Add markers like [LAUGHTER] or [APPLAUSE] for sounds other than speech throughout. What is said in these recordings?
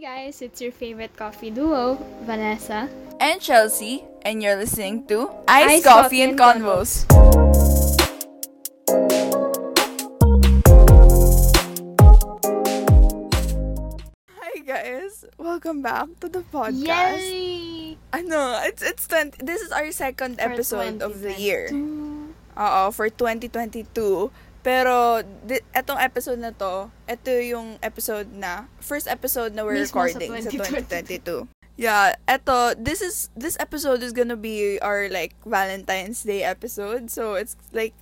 guys, it's your favorite coffee duo, Vanessa. and Chelsea, and you're listening to Ice, Ice Coffee, Coffee and and Convos. Hi guys, welcome back to the podcast. Yay! know it's it's 20, this is our second For episode of the year. 2022. Oo, for 2022. Pero di, etong episode na to, ito yung episode na first episode na we're Mismo sa recording sa 2022. 2022. Yeah, eto, this is this episode is gonna be our like Valentine's Day episode. So it's like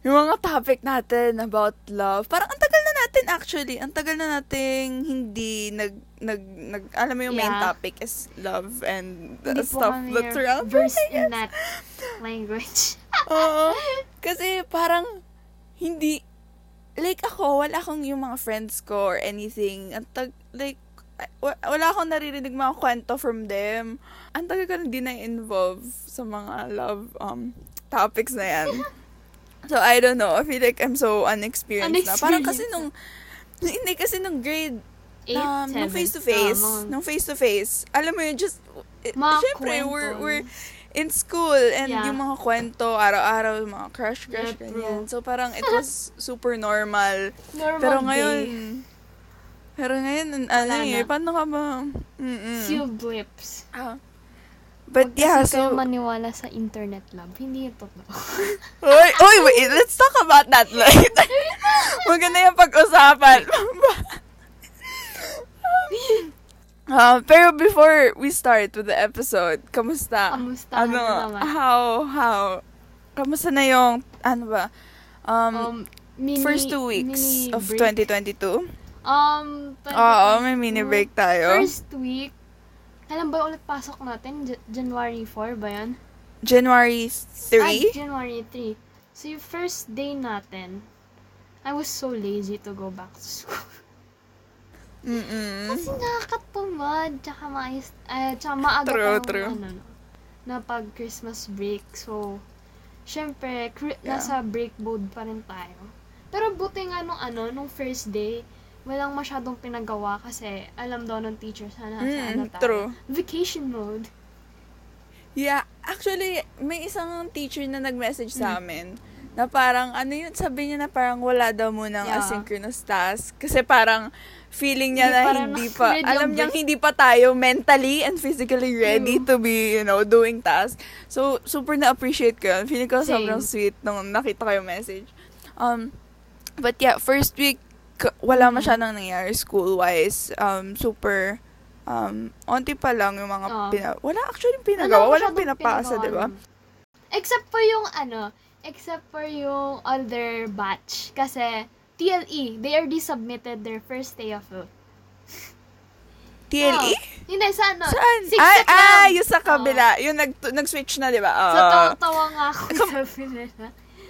yung mga topic natin about love. Parang ang tagal na natin actually. Ang tagal na nating hindi nag nag nag alam mo yung main Yeah. topic is love and Hindi stuff that's around I in that language. [LAUGHS] Oo. Kasi parang hindi like ako, wala akong yung mga friends ko or anything. Ang tag like wa- wala akong naririnig mga kwento from them. Ang tagal ko na di na-involve sa mga love um topics na yan. [LAUGHS] So, I don't know. I feel like I'm so unexperienced, na. Parang kasi nung, hindi kasi nung grade, Eight, um, seven. nung face-to-face, mga- nung face-to-face, alam mo yun, just, eh, Mga syempre, we're, kwento. we're in school, and Yeah. yung mga kwento, araw-araw, mga crush-crush, Yeah, ganyan. So, parang it was [LAUGHS] super normal. Normal Pero day. ngayon, pero ngayon, ano eh, paano ka ba? Mm-mm. Few blips. Ah. But Huwag yeah, so, maniwala sa internet love. Hindi ito totoo. Oy, oy, wait, let's talk about that later. [LAUGHS] Maganda yung pag-usapan. [LAUGHS] Uh, pero before we start with the episode, kamusta? Kamusta Ano, naman? how, how? Kamusta na yung, ano ba? Um, Um, mini, first two weeks of break. 2022? Um, Oo, may mini 2022. break tayo. First week, kailan ba ulit pasok natin? J- January 4 ba yan? January Ah, 3? January 3. So, yung first day natin, I was so lazy to go back to school. [LAUGHS] Mm-mm. Kasi nakakatumad, tsaka maayos, eh, tsaka maaga True, pa true. ano, no, na pag Christmas break. So, syempre, cri- Yeah. nasa break mode pa rin tayo. Pero buti nga nung ano, nung first day, walang masyadong pinagawa kasi alam daw ng teachers na nasa Mm, ano tayo. true. Vacation mode. Yeah, actually, may isang teacher na nag-message Mm. sa amin na parang, ano yun, sabi niya na parang wala daw munang Yeah. asynchronous task. Kasi parang feeling niya Hindi na hindi na- [LAUGHS] pa, alam break. hindi pa tayo mentally and physically ready to be, you know, doing task. So, super na-appreciate ko yun. Feeling ko Same. sobrang sweet nung nakita ko yung message. Um, but yeah, first week, wala Mm. masyadong nangyari school-wise. Um, super, um, onti pa lang yung mga Oo. pina- wala actually pinagawa, Wala walang pinapasa, di ba? Except for yung ano, except for yung other batch. Kasi, TLE, they already submitted their first day of vote. TLE? Oo. Hindi, sa ano? Saan? Six Ah, ah, yung sa kabila. Yung nag, nag-switch na, di ba? Oo. So, tawa-tawa nga ako sabi nila.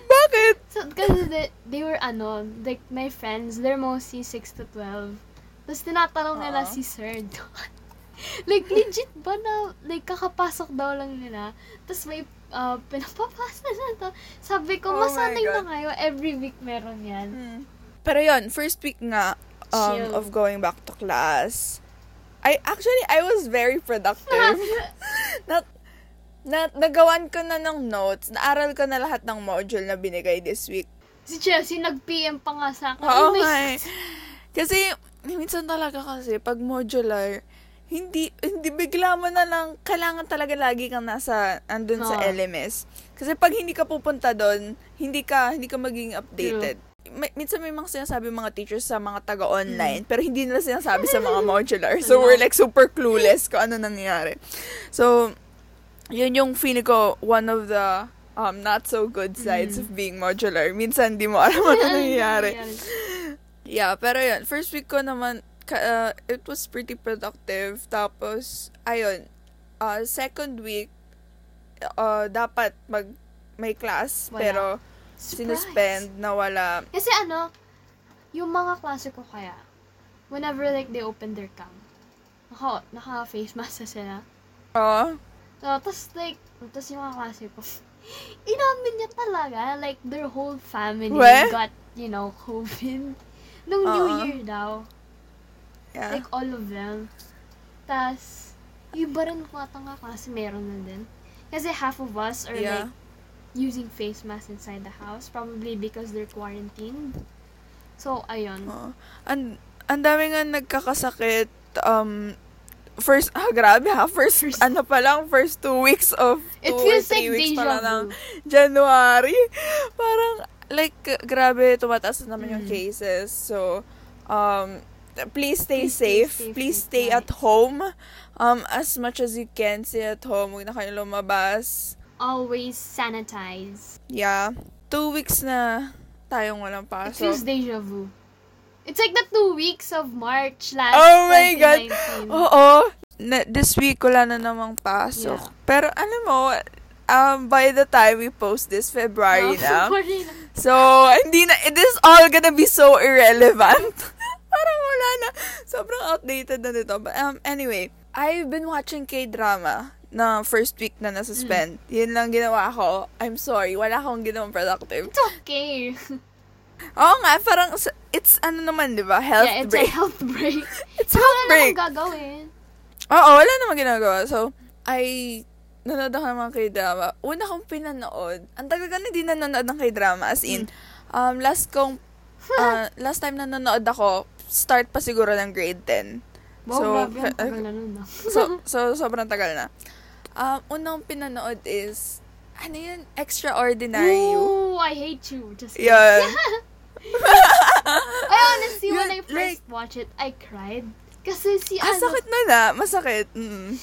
Bakit? So, kasi they, they were ano, like, my friends, they're mostly 6 to 12. Tapos, tinatanong nila Oo. si Sir doon. [LAUGHS] like, legit ba na, like, kakapasok daw lang nila. Tapos, may uh, pinapapasa na to. Sabi ko, Oh masanay na kayo. Every week meron yan. Hmm. Pero yon first week nga um, Chill. of going back to class. I actually I was very productive. [LAUGHS] na, na nagawan ko na ng notes, naaral ko na lahat ng module na binigay this week. si Chelsea, nag-PM pa nga sa akin. Oo Oh my eh. Kasi, minsan talaga kasi, pag modular, hindi, hindi bigla mo na lang, kailangan talaga lagi kang nasa, andun sa Oo. LMS. Kasi pag hindi ka pupunta doon, hindi ka, hindi ka magiging updated. May, minsan may mga sinasabi mga teachers sa mga taga-online, pero hindi nila sinasabi sa mga modular. So, [LAUGHS] we're like super clueless kung ano nangyayari. So, yun yung feeling ko, one of the um, not so good sides Mm. of being modular. Minsan, di mo alam ano [LAUGHS] nangyayari. Yeah, pero yun, first week ko naman, uh, it was pretty productive. Tapos, ayun, uh, second week, uh, dapat mag, may class, Wala. pero Surprise. sinuspend na wala. Kasi ano, yung mga klase ko kaya, whenever like they open their cam, naka, naka face mask na sila. Oh, So, tapos like, tapos yung mga klase ko, [LAUGHS] inamin niya talaga, like their whole family We? got, you know, COVID. Nung New Oo. Year daw. Yeah. Like, all of them. Tas, yung iba rin ko ata nga klase meron na din. Kasi half of us are yeah. like using face masks inside the house. Probably because they're quarantined. So, ayun. Oo. Ang ang dami nga nagkakasakit um first ah grabe ha first, First- ano pa lang first two weeks of It two or feels three like weeks pa lang. January [LAUGHS] parang like grabe tumataas na naman yung Mm. cases so um please stay Please stay safe safe, please please stay guys. at home um as much as you can stay at home huwag na kayo lumabas Always sanitize. yeah two weeks na tayong walang It pasok feels deja vu. It's like the two weeks of March last Oh my God. 2019. Oo. Na, this week, wala na namang pasok. Yeah. Pero, alam mo, um, by the time we post this, February Oh, na. February na. So, hindi na, it is all gonna be so irrelevant. [LAUGHS] Parang wala na. Sobrang outdated na nito. But, um, anyway, I've been watching K-drama na first week na nasuspend. Mm. Yun lang ginawa ko. I'm sorry, wala akong ginawang productive. It's okay. [LAUGHS] Oo nga, parang, it's ano naman, di ba? Health yeah, it's break. [LAUGHS] a health break. It's Wala health na break. akong gagawin. Oo, wala namang ginagawa. So, I nanonood ako ng mga k-drama. Una kong pinanood, ang tagal ko na hindi nanonood ng k-drama. As in, um, last kong, [LAUGHS] uh, last time na nanonood ako, start pa siguro ng grade 10. Wow, So, grabe. Ang tagal na nun, ah. So, so sobrang tagal na. Um, unang pinanood is, ano yun? Extraordinary. Ooh, I hate you. Just. Yan. [LAUGHS] I honestly, when I Yun, first like- watched it, I cried. Kasi si Ah, ano, sakit na na. Masakit. Mm.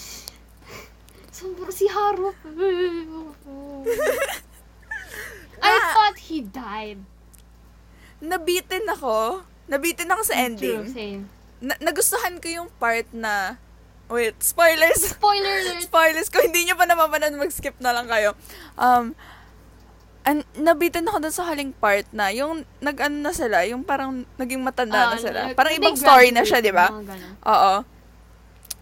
sobrang si Harup. [LAUGHS] I Ah. thought he died. Nabitin ako. Nabitin ako sa ending. True, same. Na- nagustuhan ko yung part na wait, spoilers. Spoiler [LAUGHS] alert. spoilers ko hindi niyo pa napapanood mag-skip na lang kayo. Um an nabitin ako dun sa huling part na yung nag-ano na sila, yung parang naging matanda Ah, na sila. like, Parang ibang story na siya, di ba? Oo.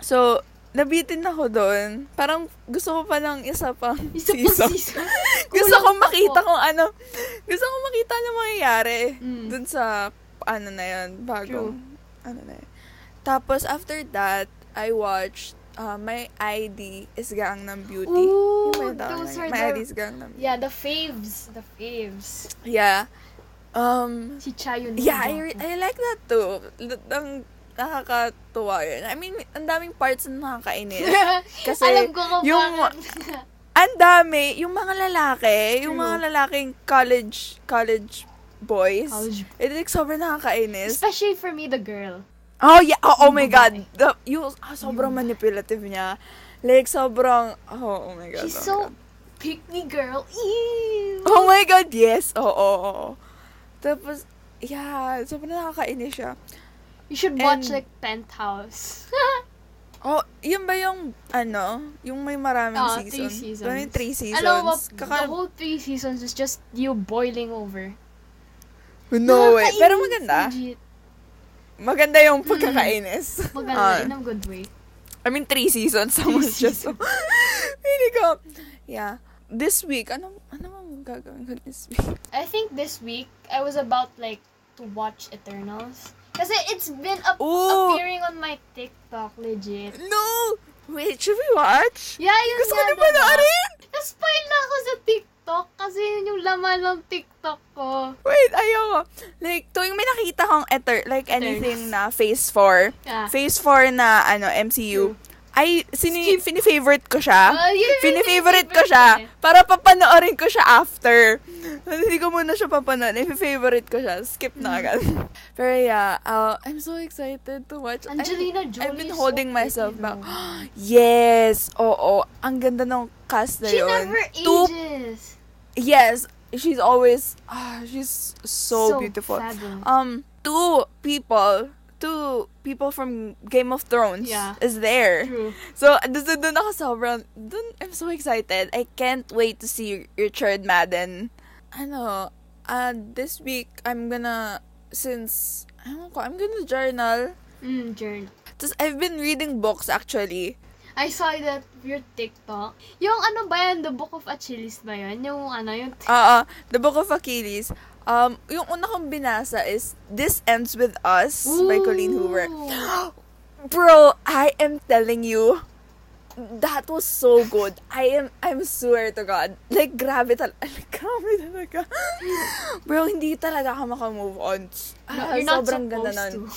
So, nabitin ako doon. Parang gusto ko pa ng isa pang [LAUGHS] Isa pa season. season. [LAUGHS] gusto ko makita po. kung ano, gusto ko makita ano mangyayari Mm. dun sa, ano na yun, bagong, True. ano na yun. Tapos, after that, I watched uh, My ID is Gangnam Beauty. Ooh, Yung those are. My ID the... is Gangnam Beauty. Yeah, the faves. The faves. Yeah. Um, Si Chayo yeah, I, I like that too. Ang nakakatuwa yun. I mean, ang daming parts na nakakainis. [LAUGHS] Kasi Alam ko kung yung- [LAUGHS] ang dami, yung mga lalaki, yung True. mga lalaking college, college boys, College- it like sobrang nakakainis. Especially for me, the girl. Oh, yeah. Oh, oh my God. The, yung, ah, sobrang manipulative niya. Like, sobrang, oh, oh my God. She's oh my so God. pick me girl. Ew. Oh my God, yes. Oo, oo, oo. Tapos, yeah, sobrang nakakainis siya. You should watch And- like Penthouse. [LAUGHS] Oh, yun ba yung, ano, yung may maraming Ah, seasons? three seasons. Ano yung three seasons? Alam mo, the Kaka- whole three seasons is just you boiling over. no way. Pero maganda. legit. Maganda yung pagkakainis. Maganda, Ah. in a good way. I mean, three seasons. Three Someone's just, seasons. [LAUGHS] hindi ko. Yeah. This week, ano, ano bang gagawin ko this week? I think this week, I was about like to watch Eternals. Kasi it's been Ooh. appearing on my TikTok, legit. No! Wait, should we watch? Yeah, yun Gusto ko nga, na diba? panoorin! Na-spoil na ako sa TikTok kasi yun yung laman ng TikTok ko. Wait, ayoko. Like, tuwing may nakita kong eter, like anything na Phase 4, Yeah. Phase 4 na, ano, MCU, ay, sini, fini-favorite ko siya. Oh, yun, Fini-favorite ko favorite siya ko eh. para papanoorin ko siya after. Hindi ko muna siya papanoorin. If-favorite ko siya. Skip na agad. [LAUGHS] Pero yeah, uh, I'm so excited to watch. I- Angelina Jolie I've been holding so myself pretty, back. [GASPS] yes! Oo. Ang ganda ng cast na She yun. never Two- ages. Yes. She's always, ah, she's so, beautiful. fabulous. Um, two people, two people from Game of Thrones Yeah. is there. True. So, doon doon ako sobrang, dun, I'm so excited. I can't wait to see Richard Madden. Ano, uh, this week, I'm gonna, since, I don't ko, I'm gonna journal. Mm, journal. Tapos, I've been reading books, actually. I saw that your TikTok. Yung ano ba yan, The Book of Achilles ba yun? Yung ano, yung... Uh, uh, The Book of Achilles. Um, yung una kong binasa is This Ends With Us by Colleen Hoover. Ooh. [GASPS] Bro, I am telling you, that was so good. I am, I'm swear to God. Like, grabe talaga. [LAUGHS] Like, grabe talaga. [LAUGHS] Bro, hindi talaga ako makamove on. No, Ah, you're not sobrang ganda nun. [LAUGHS]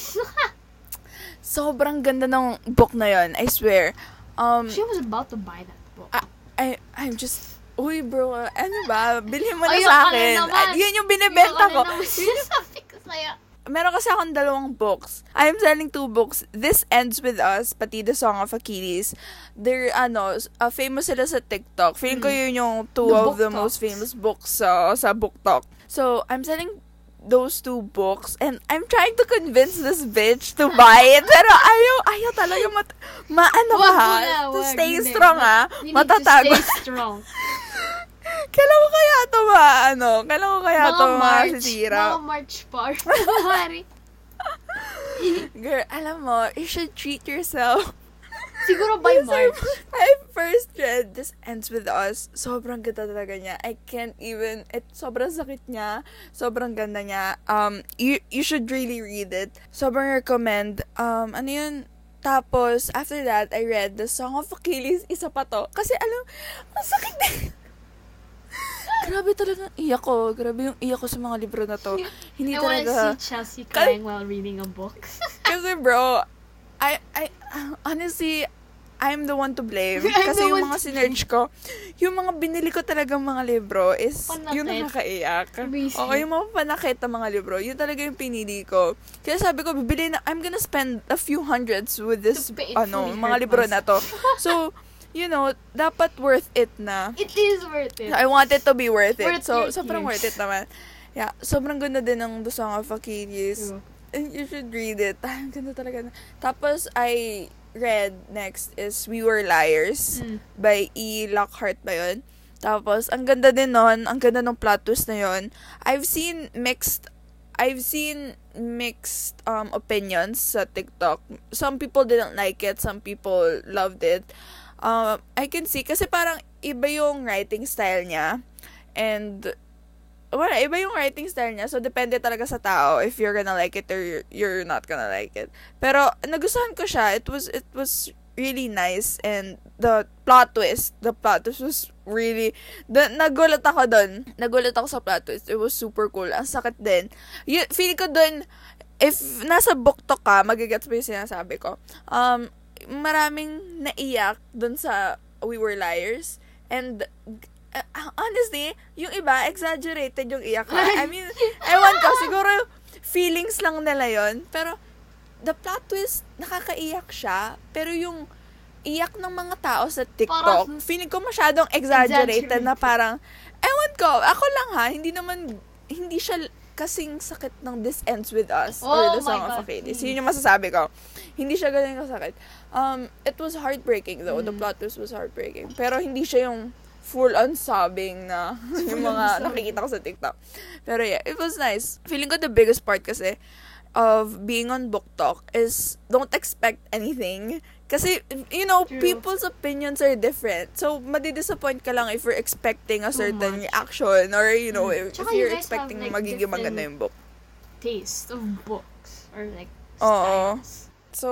Sobrang ganda ng book na yon I swear. Um, She was about to buy that book. I, I, I'm just, uy bro, ano ba? Bilhin mo na Ayoko sa na akin. naman. At yun yung binibenta ko. Na. [LAUGHS] Meron kasi akong dalawang books. I'm selling two books. This Ends With Us, pati The Song of Achilles. They're, ano, uh, famous sila sa TikTok. Feeling ko yun yung two The of the talks. most famous books sa sa book talk. So, I'm selling those two books and I'm trying to convince this bitch to buy it. Pero ayaw, ayaw talaga mat, maano ka ha? na, To stay Hindi. strong ha? Need Matatago. to stay strong. [LAUGHS] Kailan ko kaya to ma, ano? Kailan ko kaya to mga March. masisira? Mga March pa. or February. Girl, alam mo, you should treat yourself. Siguro by March. I first read This Ends With Us. Sobrang ganda talaga niya. I can't even, it, sobrang sakit niya. Sobrang ganda niya. Um, you, you should really read it. Sobrang recommend. Um, ano yun? Tapos, after that, I read The Song of Achilles. Isa pa to. Kasi alam, ang sakit din. [LAUGHS] Grabe talaga iyak ko. Grabe yung iyak ko sa mga libro na to. Hindi I talaga. see Chelsea crying while reading a book. [LAUGHS] Kasi bro, I, I, honestly, I'm the one to blame. [LAUGHS] I'm Kasi yung mga to sinerch ko, yung mga binili ko talagang mga libro is Panakit. yung nakakaiyak. Busy. Oo, yung mga panakit na mga libro, yun talaga yung pinili ko. Kaya sabi ko, bibili na, I'm gonna spend a few hundreds with this, ano, mga libro na to. So, you know, dapat worth it na. It is worth it. I want it to be worth it. Worth so, your sobrang worth it naman. Yeah, sobrang ganda din ng The Song of Achilles. True. And you should read it. [LAUGHS] Ay, ganda talaga. Tapos, I read next is We Were Liars Mm. by E. Lockhart ba yun? Tapos, ang ganda din nun. Ang ganda ng plot twist na yun. I've seen mixed I've seen mixed um, opinions sa TikTok. Some people didn't like it. Some people loved it. Um, I can see, kasi parang iba yung writing style niya. And, wala, iba yung writing style niya. So, depende talaga sa tao if you're gonna like it or you're, you're not gonna like it. Pero, nagustuhan ko siya. It was, it was really nice. And, the plot twist, the plot twist was really, the, nagulat ako dun. Nagulat ako sa plot twist. It was super cool. Ang sakit din. Y- feeling ko dun, if nasa book to ka, magigets mo yung sinasabi ko. Um, maraming naiyak dun sa We Were Liars. And, uh, honestly, yung iba, exaggerated yung iyak ha. I mean, ewan ko, siguro feelings lang nila yon Pero, the plot twist, nakakaiyak siya. Pero yung iyak ng mga tao sa TikTok, Parang- feeling ko masyadong exaggerated, Exaggerated. na parang, ewan ko, ako lang ha, hindi naman, hindi siya kasing sakit ng This Ends With Us or Oh The Song my of God. Achilles. Yun yung masasabi ko. Hindi siya ganun kasakit. Um, it was heartbreaking though. The Mm. plot twist was heartbreaking. Pero hindi siya yung full-on sobbing na [LAUGHS] yung mga nakikita ko sa TikTok. Pero yeah, it was nice. Feeling ko the biggest part kasi of being on book talk is don't expect anything. Kasi, you know, True. people's opinions are different. So, madidisappoint ka lang if you're expecting a certain reaction or, you know, Mm. if, Tsaka if you you're expecting have, like, magiging maganda yung book. Taste of books. Or like, Oo. styles. So,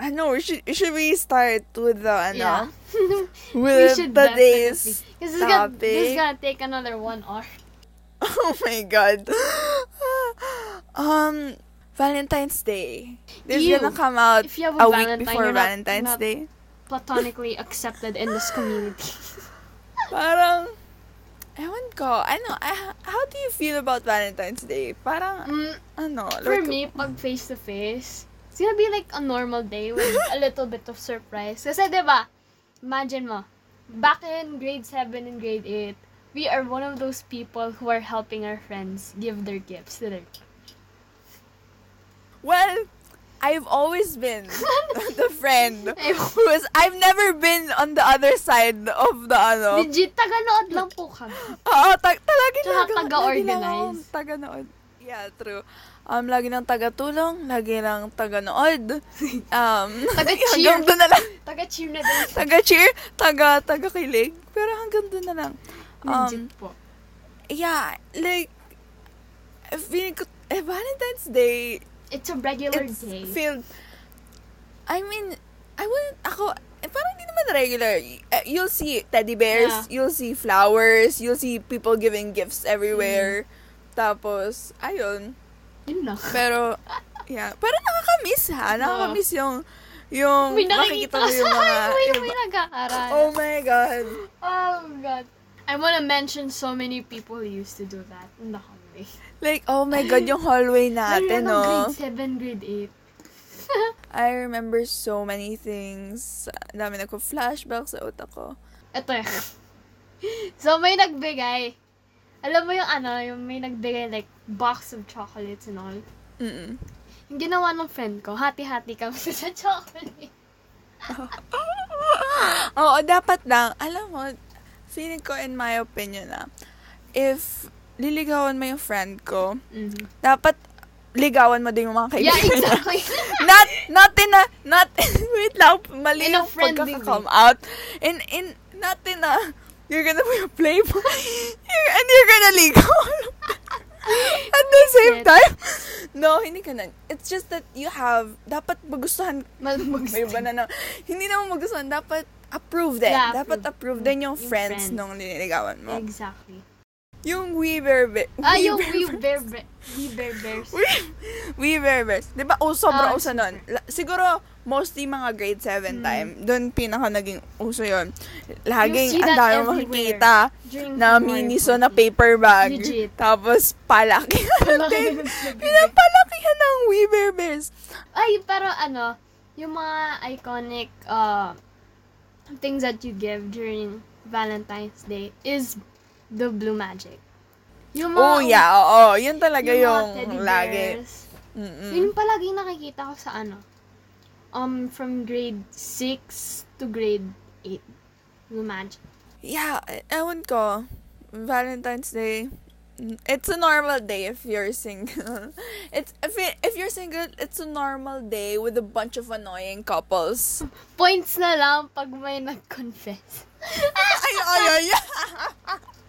I know, we should, should we start with the, ano, Yeah. [LAUGHS] we with should today's definitely. This is, gonna, this is gonna take another one hour. [LAUGHS] Oh my god. [SIGHS] um, Valentine's Day. This is gonna come out If you have a a, week before not- Valentine's not Day. platonically accepted in this community. [LAUGHS] Parang, ewan ko, ano, ah, how do you feel about Valentine's Day? Parang, Mm, ano, for like, me, pag face to face, it's gonna be like a normal day with a little bit of surprise. Kasi, di ba, imagine mo, back in grade 7 and grade 8, we are one of those people who are helping our friends give their gifts to their well, I've always been [LAUGHS] the friend who is, I've never been on the other side of the, ano, Legit, taga-nood lang po kami. Oo, ta- talaga Tsaka taga-organize. taga-nood. Yeah, true. Um, lagi ng taga-tulong, lagi ng taga-nood. [LAUGHS] Um, [LAUGHS] Taga-cheer. hanggang doon na lang. Taga-cheer na din. Taga-cheer, taga, taga-kilig. Pero hanggang doon na lang. Legit Um, po. yeah, like, feeling ko, eh, Valentine's Day, It's a regular it's day. filled, I mean, I wouldn't, ako, eh, parang hindi naman regular. Eh, You'll see teddy bears, Yeah. you'll see flowers, you'll see people giving gifts everywhere. Mm. Tapos, ayun. Yun lang. Pero, yeah. Pero nakakamiss ha. Nakakamiss yung, yung, May nakikita mo yung mga, highway, yung- may nagkakaral. oh my God. Oh, God. I wanna mention so many people who used to do that in the hallway. Like, oh my God, yung hallway natin, na no? grade 7, grade 8. [LAUGHS] I remember so many things. Dami nagko-flashback sa utak ko. Ito yan. [LAUGHS] so, may nagbigay. Alam mo yung ano, yung may nagbigay like box of chocolates and all. Mm-mm. Yung ginawa ng friend ko, hati-hati kami [LAUGHS] sa chocolate. [LAUGHS] Oo, dapat lang. Alam mo, feeling ko in my opinion na, if liligawan mo yung friend ko, Mm-hmm. dapat ligawan mo din yung mga Yeah, kaibigan niya. exactly. [LAUGHS] not, not in a, not, wait lang, mali In yung pagkaka-come out. In, in, not in a, you're gonna be a playboy, and you're gonna ligaw. [LAUGHS] At the same time, no, hindi ka na. It's just that you have, dapat magustuhan Malbugs. [LAUGHS] may iba na na, hindi naman magustuhan, dapat approve din. Yeah, dapat approve. approve din yung, Yung friends, friends. nung liniligawan mo. Exactly. Yung We Bear Bear. Ah, yung we bear, bear, we bear bears. We, Bear Bears. Di ba, oh, sobra Ah, uso nun. Siguro, mostly mga grade 7 Mm. time, doon pinaka naging uso yun. Laging, ang dami makikita na miniso na 14. paper bag. Legit. Tapos, Palaki. [LAUGHS] Pinapalakihan ng We Bear Bears. Ay, pero ano, yung mga iconic uh, things that you give during Valentine's Day is the blue magic. Yung mga, Oh, yeah, oo. Yun talaga yung, yung, lagi. Mm-mm. Yun palagi nakikita ko sa ano, um, from grade 6 to grade 8. Blue magic. Yeah, e- ewan ko. Valentine's Day. It's a normal day if you're single. [LAUGHS] It's if it, if you're single, it's a normal day with a bunch of annoying couples. Points na lang pag may nag-confess. [LAUGHS] ay, ay, ay. [LAUGHS]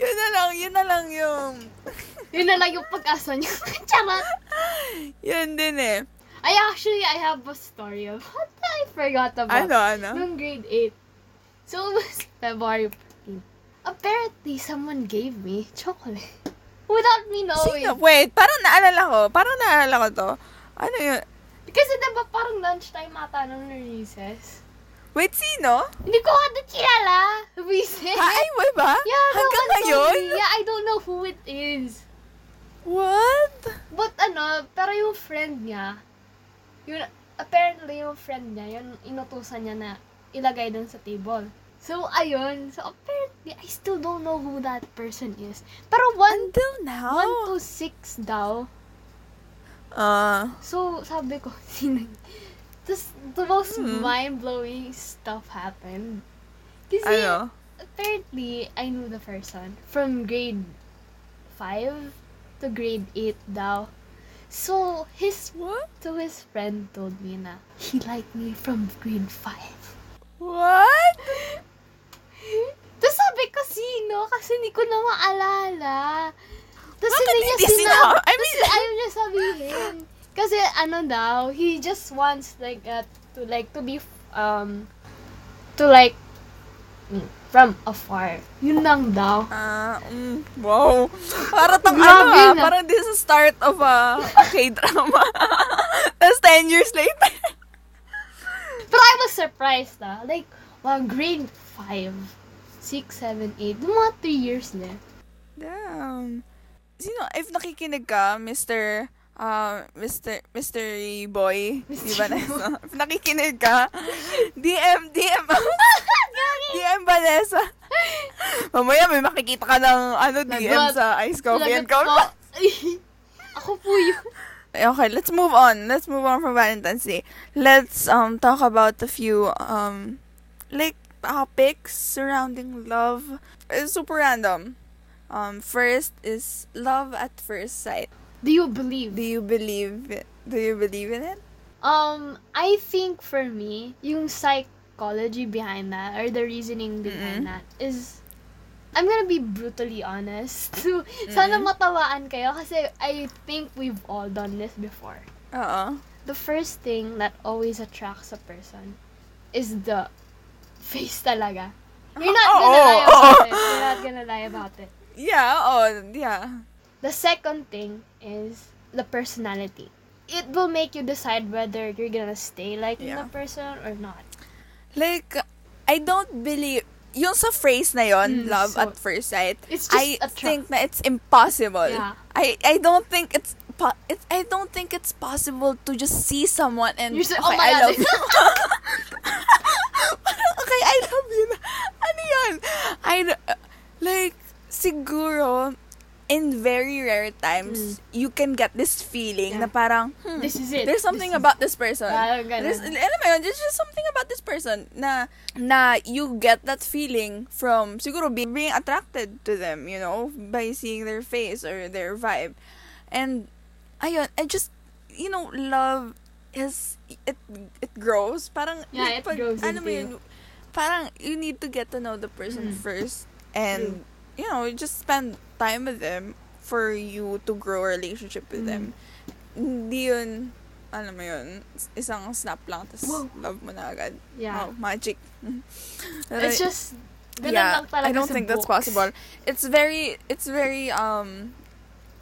yun na lang, yun na lang yung... [LAUGHS] Yun na lang yung pag-asa niya. [LAUGHS] Charot! Yun din eh. I actually, I have a story of what I forgot about. Ano, ano? Nung grade 8. So, it was [LAUGHS] February 14. Apparently, someone gave me chocolate. Without me knowing. Sino? Wait, parang naalala ko. Parang naalala ko to. Ano yun? Kasi diba parang lunchtime ata nung recess. Wait, sino? Hindi ko din kilala. Recess. Ha, ay, wait ba? Yeah, no Hanggang told ngayon? Yeah, I don't know who it is. What? But ano, pero yung friend niya, yun, apparently yung friend niya, yun inutusan niya na ilagay dun sa table. So, ayun. So, apparently, I still don't know who that person is. Pero one, Until now? one to six daw. Ah. So, sabi ko, [LAUGHS] sino? Tapos, the most Hmm. mind-blowing stuff happened. Kasi, ano? apparently, I knew the person from grade 5 to grade 8 daw. So, his, What? so his friend told me na he liked me from grade 5. What? [LAUGHS] Tapos sabi ko, sino? Kasi hindi ko na maalala. Tapos hindi niya sinabi. I Tapos mean- ayaw niya sabihin. Kasi ano daw, he just wants like uh, to like to be um to like mm, from afar. Yun lang daw. Ah, mm, wow. [LAUGHS] Para tong ano ah, parang this is start of a, a K-drama. [LAUGHS] Tapos 10 years later. [LAUGHS] Pero I was surprised na. Like, wow, grade 5, 6, 7, 8. Yung mga 3 years na. Damn. Sino, if nakikinig ka, Mr. Uh, Mr. Mystery Boy, di ba Nessa? If [LAUGHS] nakikinig ka, DM, DM, [LAUGHS] DM Vanessa. Mamaya may makikita ka ng ano, DM Lagot. sa Ice Coffee and Lagot po. Coffee. Ako po yun. Okay, let's move on. Let's move on from Valentine's Day. Let's um talk about a few um like topics surrounding love. It's super random. Um, first is love at first sight. Do you believe? Do you believe it? Do you believe in it? Um, I think for me, yung psychology behind that, or the reasoning behind Mm-mm. that, is, I'm gonna be brutally honest. So, [LAUGHS] sana Mm-mm. matawaan kayo kasi I think we've all done this before. Oo. the first thing that always attracts a person is the face talaga. You're not gonna lie oo. about it. You're not gonna lie about it. [LAUGHS] Yeah, oh, yeah. The second thing is the personality. It will make you decide whether you're gonna stay liking Yeah. the person or not. Like, I don't believe, yung sa phrase na yon, Mm, love so- at first sight, It's just I think na it's impossible. Yeah. I I don't think it's po- it's I don't think it's possible to just see someone and You're okay, oh my I God. love you. [LAUGHS] okay, I love you. na. Ano yun? I like siguro in very rare times you can get this feeling Mm. Yeah. na parang hmm, This is it. there's something This is- about this person. Parang ganun. There's, alam mo yun, there's just something about this person na, na you get that feeling from, siguro, being, being attracted to them, you know, by seeing their face or their vibe. And, ayun, I just, you know, love is, it, it grows. Parang, Yeah, it grows ano mo yun, parang, you need to get to know the person Mm. first. And, you know, just spend time with them for you to grow a relationship with Mm. them. Hindi yun, alam mo yun, isang snap lang, tapos love mo na agad. Yeah. Oh, magic. [LAUGHS] It's just, yeah, I don't think that's books. possible. It's very, it's very, um,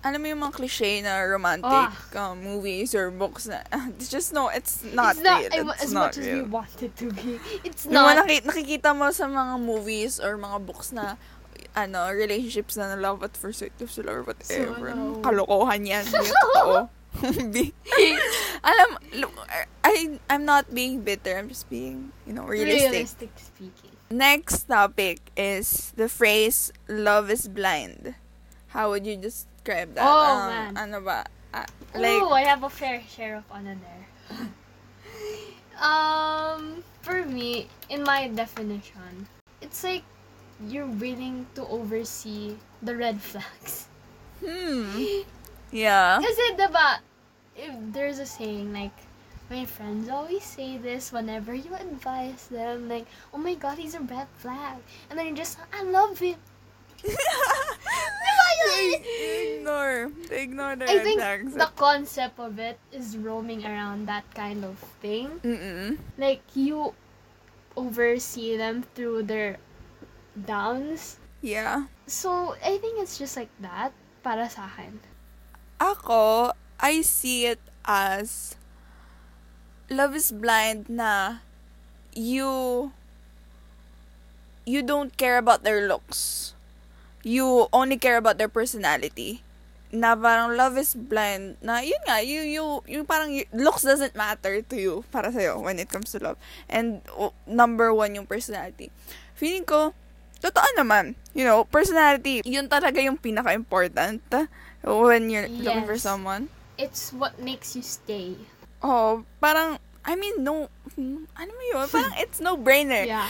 alam mo yung mga cliche na romantic um, movies or books na, [LAUGHS] it's just, no, it's not it's not, real. It's as not much as we real. want it to be. It's Yung not. naki- nakikita mo sa mga movies or mga books na ano, relationships na love at first sight of sila or whatever. So. Kalokohan yan. [LAUGHS] Hindi yan totoo. Alam, look, I, I'm not being bitter. I'm just being, you know, realistic. Realistic speaking. Next topic is the phrase, love is blind. How would you describe that? Oh, Um, man. Ano ba? Ah, like, Ooh, I have a fair share of honor there. [LAUGHS] um, for me, in my definition, it's like you're willing to oversee the red flags. hmm. [LAUGHS] Yeah. Kasi, diba, if there's a saying, like, my friends always say this whenever you advise them, like, oh my god, he's a red flag. And then you're just, I love him. [LAUGHS] They ignore. They ignore the I red think flags. the concept of it is roaming around that kind of thing. Mm-mm. Like, you oversee them through their downs. Yeah. So, I think it's just like that para sa akin. Ako, I see it as love is blind na you you don't care about their looks. You only care about their personality. Na parang love is blind na yun nga, you, you, yung parang looks doesn't matter to you para sa'yo when it comes to love. And oh, number one yung personality. Feeling ko, totoo naman, you know, personality, yun talaga yung pinaka-important when you're looking for Yes. someone. It's what makes you stay. Oh, parang, I mean, no, ano mo yun? Parang [LAUGHS] it's no-brainer. Yeah.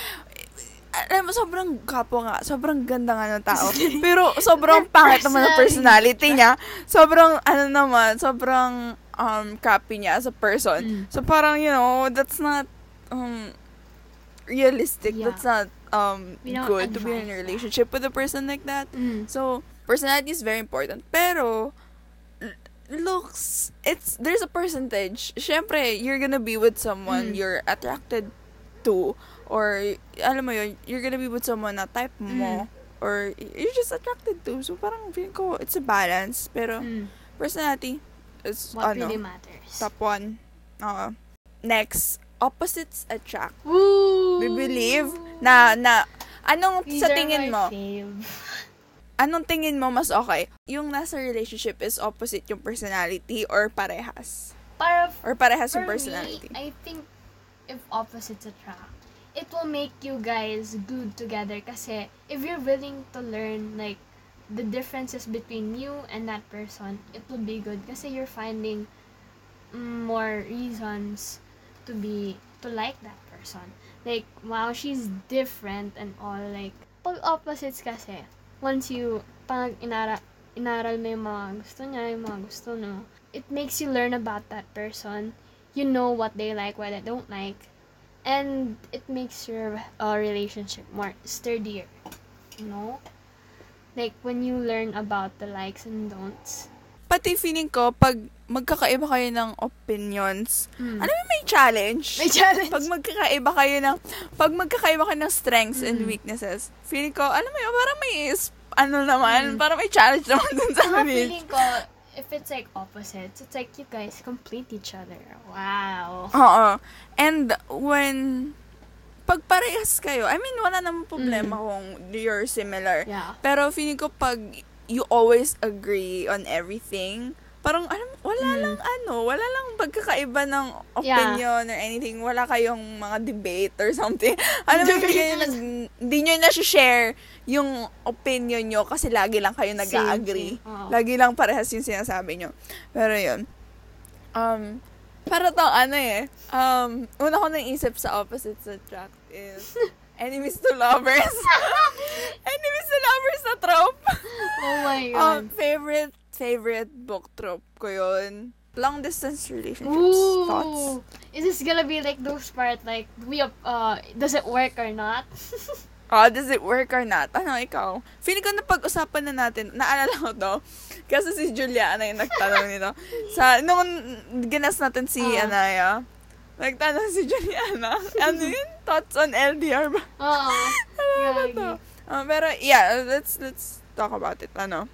Alam mo, sobrang gapo nga. Sobrang ganda nga ng tao. [LAUGHS] Pero sobrang pangit naman ng personality niya. Sobrang, ano naman, sobrang um, crappy niya as a person. Mm. So parang, you know, that's not um, realistic. Yeah. That's not um, good to be in a advise relationship with a person like that. Mm. So, personality is very important. Pero, looks, it's, there's a percentage. Siyempre, you're gonna be with someone Mm. you're attracted to. Or, alam mo yun, you're gonna be with someone na type mo. Mm. Or, you're just attracted to. So, parang feeling ko, it's a balance. Pero, Mm. personality is, What ano, really matters. top one. Oo. next, opposites attract. Woo! We believe na, na, anong These sa tingin mo? fave. [LAUGHS] Anong tingin mo mas okay? Yung nasa relationship is opposite yung personality or parehas? Para Or parehas yung personality? me, I think if opposites attract, it will make you guys good together kasi if you're willing to learn like the differences between you and that person, it will be good kasi you're finding more reasons to be to like that person. Like, wow, she's different and all. Like, pag opposites kasi, once you, pag inara, inaral mo yung mga gusto niya, yung mga gusto mo, it makes you learn about that person. You know what they like, what they don't like. And it makes your uh, relationship more sturdier. You know? Like, when you learn about the likes and don'ts. Pati feeling ko, pag magkakaiba kayo ng opinions, Mm. ano may challenge? May challenge. Pag magkakaiba kayo ng, pag magkakaiba kayo ng strengths and Mm. weaknesses, feeling ko, alam mo yun, parang may, is- ano naman, Mm. parang may challenge naman dun sa Saka amin. feeling ko, if it's like opposites, it's like you guys complete each other. Wow. Oo. And when, pag parehas kayo, I mean, wala namang problema kung you're similar. Yeah. Pero feeling ko pag you always agree on everything, parang alam, wala Mm. lang ano, wala lang pagkakaiba ng opinion or anything. Wala kayong mga debate or something. [LAUGHS] Alam mo, hindi nyo, na- hindi nyo na-share yung opinion nyo kasi lagi lang kayo nag-agree. Oo. Lagi lang parehas yung sinasabi nyo. Pero yun. Um, para to ano eh. Um, una ko naisip sa opposites attract is [LAUGHS] enemies to lovers. [LAUGHS] enemies to lovers na trope. Oh my [LAUGHS] God. Um, favorite, favorite book trope ko yun. Long distance relationships. Thoughts? Ooh. Is this gonna be like those part like we uh does it work or not? Oh, [LAUGHS] does it work or not? Ano, ikaw? Feeling ko na pag-usapan na natin, naalala ko to, kasi si Juliana yung nagtanong nito. Sa, nung ginas natin si Ah. Anaya, nagtanong [LAUGHS] si Juliana, ano yun? Thoughts on LDR ba? Oo. Ano ba to? Um, pero, yeah, let's, let's talk about it. Ano?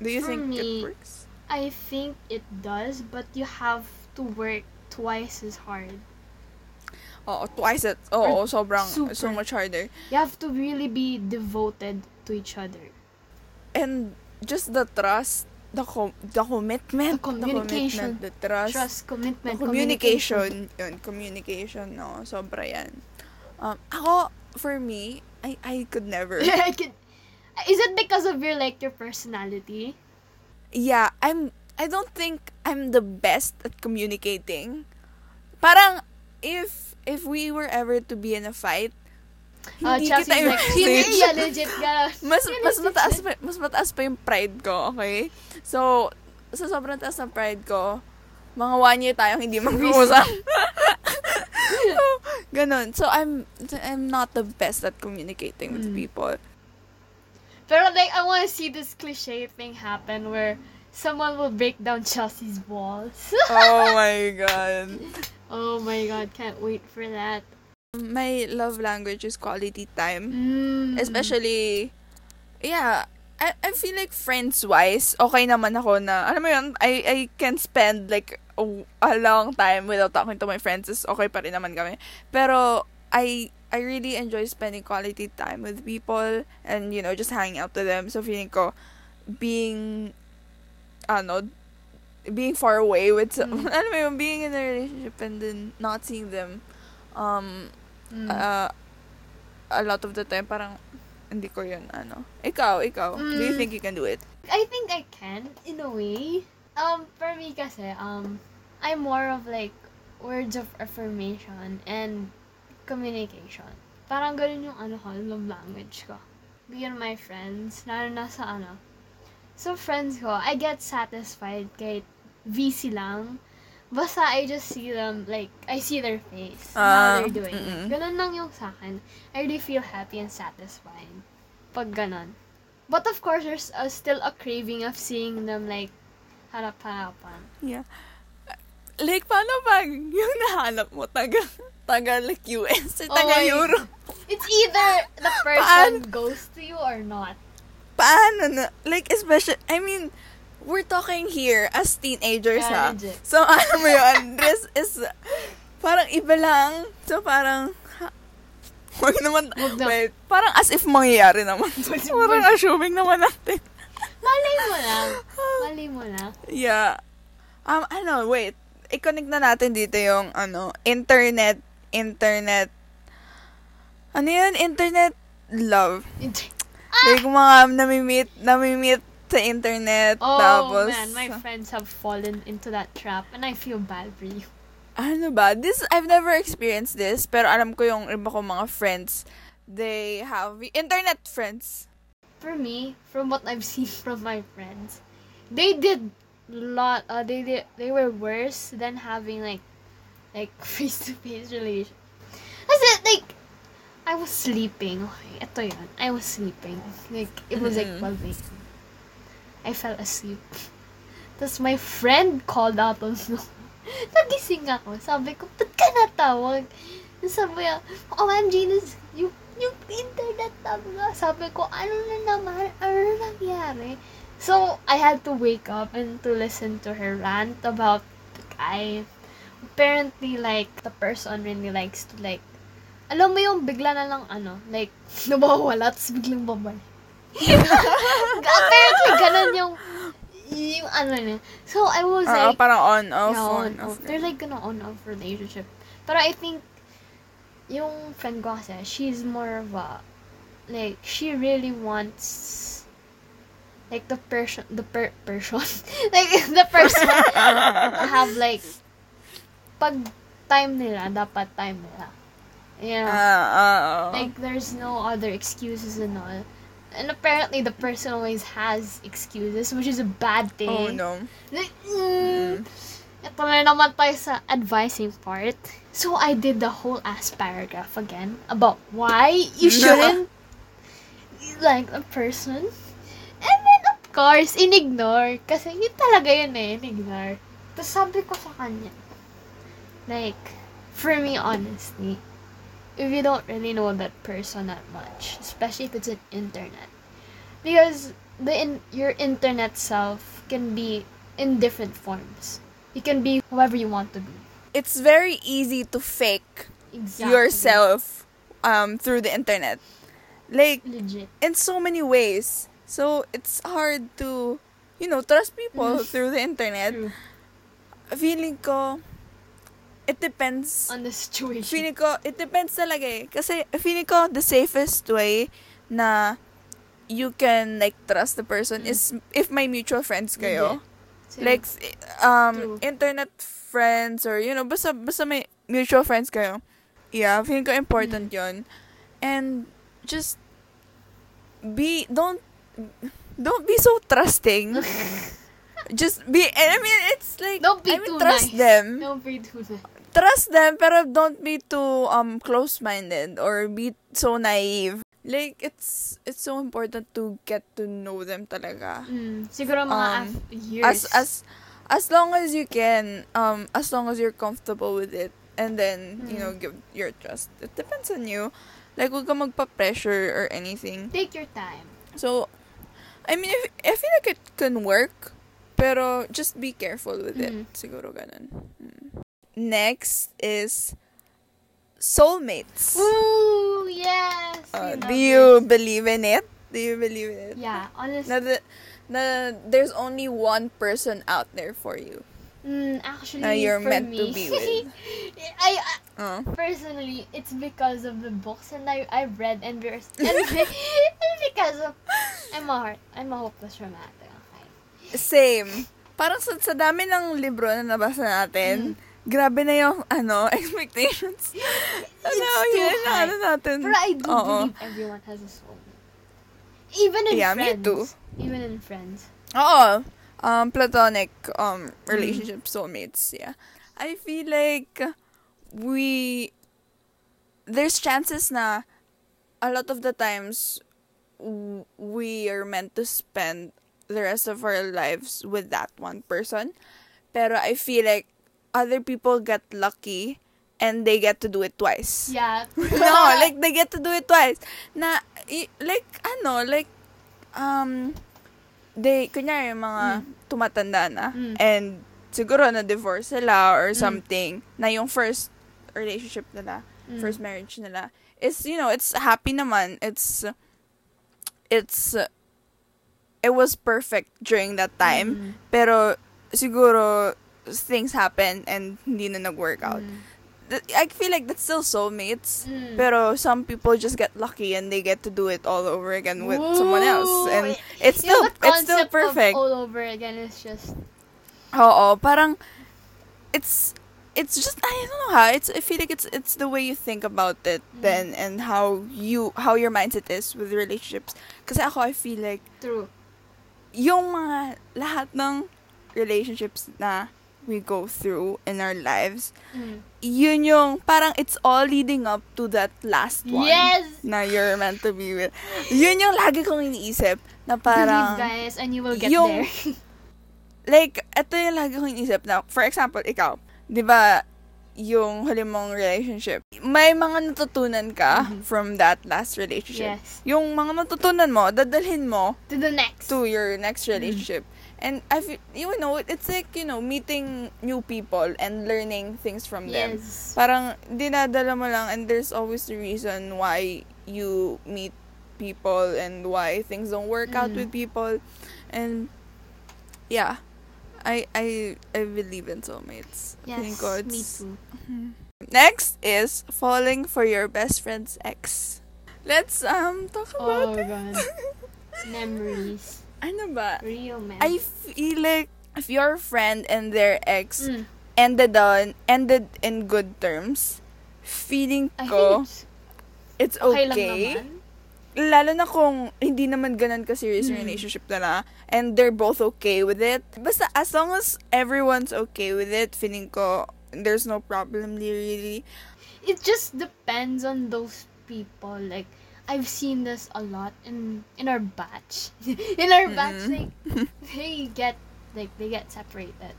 Do you For think it works? I think it does, but you have to work twice as hard. Oo, twice it. Oo, sobrang, super. so much harder. You have to really be devoted to each other. And just the trust, the com- the commitment, The communication. the, commitment, the trust, Trust, commitment, the communication, yun, communication, no, sobra yan. Um, ako, for me, I, I could never. Yeah, [LAUGHS] I can- Is it because of your like your personality? yeah, I'm, I don't think I'm the best at communicating. Parang, if, if we were ever to be in a fight, Uh, hindi kita hindi i-message. yeah, legit ka. mas mas mataas pa, mas mataas pa yung pride ko, okay? So, sa sobrang taas ng pride ko, mga one year tayong hindi [LAUGHS] mag-uusap. [LAUGHS] so, ganun. So, I'm I'm not the best at communicating with Mm. people. Pero like, I want to see this cliche thing happen where someone will break down Chelsea's walls. [LAUGHS] Oh my God. oh my god, can't wait for that. My love language is quality time. Mm. Especially, yeah, I, I feel like friends-wise, okay naman ako na, alam mo yun, I, I can spend like a, a long time without talking to my friends. Is okay pa rin naman kami. Pero, I, I really enjoy spending quality time with people and, you know, just hanging out with them. So, feeling ko, being, ano, being far away with, some, Mm. [LAUGHS] alam mo yun, being in a relationship and then not seeing them, um, Mm. uh, a lot of the time, parang, hindi ko yun, ano. Ikaw, ikaw. Do you Mm. think you can do it? I think I can, in a way. Um, for me kasi, um, I'm more of like, words of affirmation and communication. Parang ganun yung ano ko, love language ko. Beyond my friends, lalo na sa ano. So, friends ko, I get satisfied kahit VC lang. Basta I just see them, like, I see their face, Ah, how they're doing. mm-mm. Ganun lang yung sa akin. I really feel happy and satisfied. Pag ganun. But of course, there's uh, still a craving of seeing them, like, harap-harapan. Yeah. Like, paano pag yung nahanap mo, taga, taga like US, Oh taga my- Europe? It's either the person goes to you or not. Paano na? Like, especially, I mean, we're talking here as teenagers, ha? Yeah, legit. So, [LAUGHS] ano mo yun, this is, parang iba lang. So, parang, ha, Huwag naman, Huwag na. wait, parang as if mangyayari naman. [LAUGHS] parang assuming naman natin. Malay mo lang. [LAUGHS] Malay mo lang. Yeah. Um, ano, wait. I-connect na natin dito yung, ano, internet, internet, ano yun? Internet love. Int- Like, mga namimit, namimit sa internet, Oh tapos, man, my friends have fallen into that trap and I feel bad for you. ano ba? This, I've never experienced this, pero alam ko yung iba ko mga friends, they have internet friends. For me, from what I've [LAUGHS] seen from my friends, they did lot. Uh, they did. They were worse than having like, like face to face relation. Kasi like, I was sleeping. Okay, ito yun. I was sleeping. Like it was like Mhm. 12 a.m. I fell asleep. Tapos my friend called out on Zoom. [LAUGHS] Nagising ako. Sabi ko, ba't ka natawag? Sabi niya, OMG, this, yung, yung internet talaga. Sabi ko, ano na naman? Ano na nangyari? So, I had to wake up and to listen to her rant about the guy. Apparently, like, the person really likes to, like, alam mo yung bigla na lang, ano, like, [LAUGHS] nawawala, tapos biglang babalik. [LAUGHS] Apparently, ganun yung, yung ano niya. So, I was Oo, like, parang on-off, yeah, on, on-off. off. They're like gonna on-off relationship. Pero I think, yung friend ko kasi, she's more of a, like, she really wants, like, the person, the per person, [LAUGHS] like, the person have, like, pag time nila, dapat time nila. Know? Ah, ah, oo. Like, there's no other excuses and all. And apparently, the person always has excuses, which is a bad thing. oh no. Like, mm, ito na naman tayo sa advising part. So, I did the whole ass paragraph again about why you shouldn't like a person. And then, of course, in-ignore. Kasi yun talaga yun eh, in-ignore. Tapos sabi ko sa kanya, like, for me, honestly, if you don't really know that person that much, especially if it's an internet, because the in your internet self can be in different forms. You can be whoever you want to be. It's very easy to fake Exactly. yourself um through the internet. Like Legit. in so many ways. So it's hard to you know, trust people through the internet. True. Feeling ko it depends. On the situation. Feeling ko it depends talaga eh. Kasi feeling ko the safest way na you can like trust the person Mm. is if my mutual friends kayo. Like, um, True. internet friends or, you know, basta, basta may mutual friends kayo. Yeah, feeling ko important yon And, just, be, don't, don't be so trusting. [LAUGHS] just be, I mean, it's like, don't be I mean, too trust nice. them. Don't be too nice. Trust them, pero don't be too, um, close-minded or be so naive. Like, it's, it's so important to get to know them talaga. Mm, siguro mga Um, af- years. as as as long as you can um as long as you're comfortable with it and then you know Mm. give your trust it depends on you like huwag ka magpa-pressure or anything Take your time. so I mean if, I feel like it can work pero just be careful with it Mm. siguro ganun Mm. Next is soulmates Ooh, yes. Uh, do you this. believe in it do you believe in it Yeah, honestly. na, na there's only one person out there for you Mm, actually, na you're meant me, to be [LAUGHS] with. I, I uh. personally, it's because of the books and I I've read and [LAUGHS] and, and because of I'm a heart, I'm a hopeless romantic. Okay. Same. Parang sa, sa dami ng libro na nabasa natin, grabe na yung, ano, [LAUGHS] expectations. ano, yun high. ano natin. But I do Oo. believe everyone has a soul. Even in Yeah, me too. Even in friends. Oo. Um, platonic um, relationship soulmates, yeah. I feel like we, there's chances na a lot of the times we are meant to spend the rest of our lives with that one person. Pero I feel like other people get lucky and they get to do it twice. Yeah. [LAUGHS] no, like they get to do it twice. Na i- like ano, like um they kunyari yung mga tumatanda na Mm. and siguro na divorce sila or Mm. something na yung first relationship nila, Mm. first marriage nila is you know, it's happy naman. It's it's it was perfect during that time. Mm. Pero siguro things happen and hindi na nag-work out. Mm. I feel like that's still soulmates. Mm. Pero some people just get lucky and they get to do it all over again with someone else. And it's still the it's still perfect. all over again is just Oo, parang it's it's just I don't know how it's I feel like it's it's the way you think about it Mm. then and how you how your mindset is with relationships. Kasi ako I feel like true. yung mga lahat ng relationships na we go through in our lives, Mm. yun yung parang it's all leading up to that last one. Yes! na you're meant to be with. Yun yung lagi kong iniisip na Believe parang guys and you will get yung- there. [LAUGHS] like, ito yung lagi kong inisip na, for example, ikaw, di ba, yung huli mong relationship, may mga natutunan ka Mhm. from that last relationship. Yes. Yung mga natutunan mo, dadalhin mo To the next. to your next Mm-hmm. And I you know, it's like, you know, meeting new people and learning things from them. Yes. Parang dinadala mo lang and there's always a reason why you meet people and why things don't work out Mm. with people. And yeah, I I I believe in soulmates. Yes, ko me too. Next is falling for your best friend's ex. Let's um talk about Oh, God. [LAUGHS] Memories. Ano ba? Real memories. I feel like if your friend and their ex Mm. ended on ended in good terms, feeling ko think it's okay, okay. naman. Lalo na kung hindi naman ganun ka-serious yung Mm. relationship nila and they're both okay with it. Basta as long as everyone's okay with it, feeling ko there's no problem really. It just depends on those people. Like, I've seen this a lot in in our batch. [LAUGHS] in our batch, Mhm. like [LAUGHS] they get like they get separated,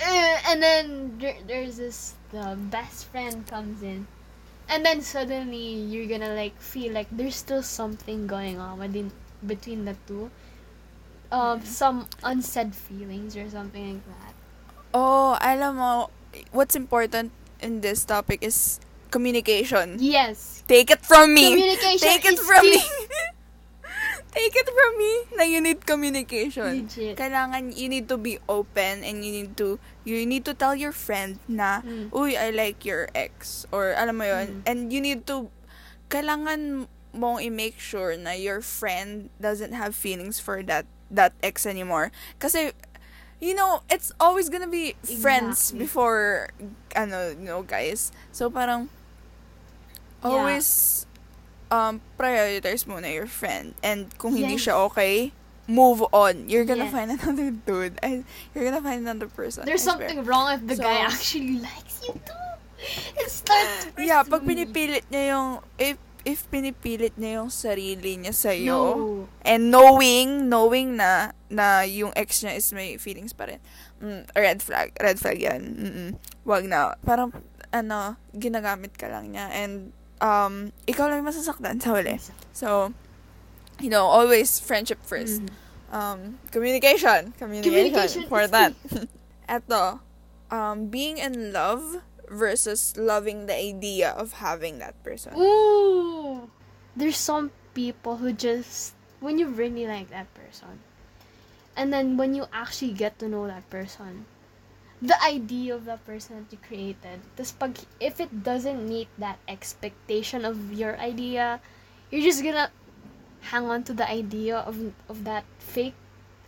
uh, and then there, there's this the best friend comes in, and then suddenly you're gonna like feel like there's still something going on within between the two. Um, some unsaid feelings or something like that. Oh, alam mo, what's important in this topic is communication. Yes, Take it from me. communication. Take it from key. me. [LAUGHS] Take it from me na you need communication. Legit. Kailangan you need to be open and you need to you need to tell your friend na Mm. uy I like your ex or alam mo yun Mm. and you need to kailangan mong i-make sure na your friend doesn't have feelings for that that ex anymore kasi you know it's always gonna be friends Exactly. before ano you know guys so parang Yeah. always um prioritize muna your friend and kung hindi Yes. siya okay move on you're gonna Yes. find another dude I, you're gonna find another person There's something wrong if the guy So- actually likes you too. It starts to yeah pag pinipilit niya yung if if pinipilit niya yung sarili niya sa No. and knowing knowing na na yung ex niya is may feelings pa rin mm, red flag red flag yan Mm-mm. wag na parang ano ginagamit ka lang niya and um ikaw lang yung masasaktan. Sa huli. So you know always friendship first. Mhm. um communication. Communication, Communication is important [LAUGHS] eto um being in love versus loving the idea of having that person. Ooh. There's some people who just when you really like that person, and then when you actually get to know that person, the idea of that person that you created, tas pag if it doesn't meet that expectation of your idea, you're just gonna hang on to the idea of of that fake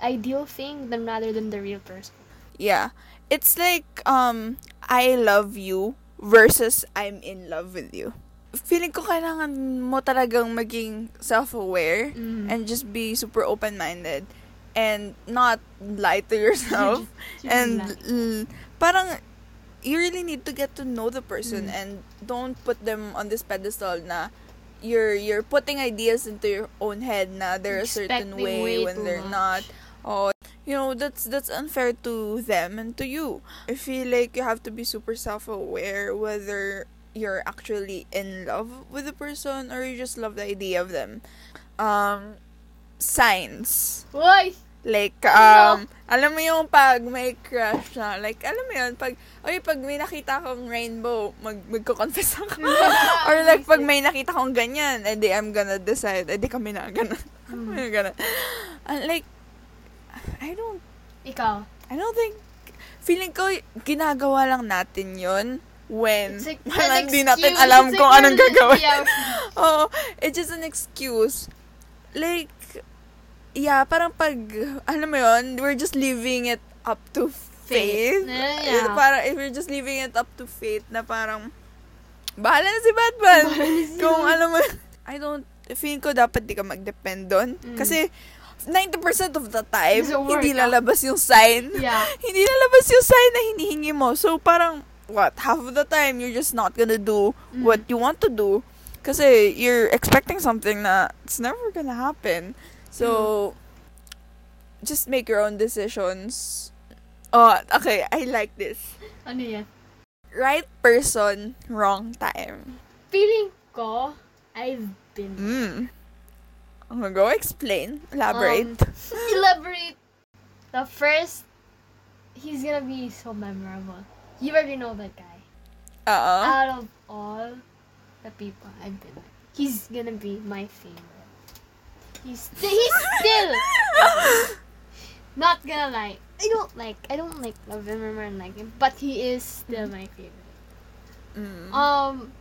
ideal thing than rather than the real person. Yeah. It's like um I love you versus I'm in love with you. Feeling ko kailangan mo talagang maging self-aware Mm. and just be super open-minded and not lie to yourself [LAUGHS] and l- parang you really need to get to know the person Mm. and don't put them on this pedestal na you're you're putting ideas into your own head na they're a certain way, way when they're much. not oh you know that's that's unfair to them and to you i feel like you have to be super self-aware whether you're actually in love with the person or you just love the idea of them um signs Why? Like, um, alam mo yung pag may crush na, like, alam mo yun, pag, oy, pag may nakita akong rainbow, mag, magko-confess ako. [LAUGHS] [LAUGHS] Or like, pag may nakita akong ganyan, edi I'm gonna decide, edi kami na, ganun. [LAUGHS] Mm. Ganun. And like, I don't, Ikaw. I don't think, feeling ko, ginagawa lang natin yun when It's like parang an di natin excuse. alam It's kung like anong gagawin. Yeah. Oo, it's just an excuse. Like, yeah, parang pag, alam mo yun, we're just leaving it up to faith. Yeah, Eh, yeah. Parang, if we're just leaving it up to fate na parang, bahala na si Batman. Si Kung Batman. alam mo, I don't, feeling ko dapat di ka mag-depend doon. Mm. Kasi, 90% of the time, hindi ah. lalabas yung sign. Yeah. [LAUGHS] hindi lalabas yung sign na hinihingi mo. So, parang, what, half of the time, you're just not gonna do Mm. what you want to do. Kasi, you're expecting something na it's never gonna happen. So, just make your own decisions. Oh, okay, I like this. Ano yan? Right person, wrong time. Feeling ko, I've been... Mm. Oh, go explain. Elaborate. Um, elaborate. The first, he's gonna be so memorable. You already know that guy. Oo. Out of all the people I've been with, he's gonna be my favorite. He's st- he's still [LAUGHS] not gonna lie. I don't like I don't like love him or like him, but he is still my favorite. Mm. Um,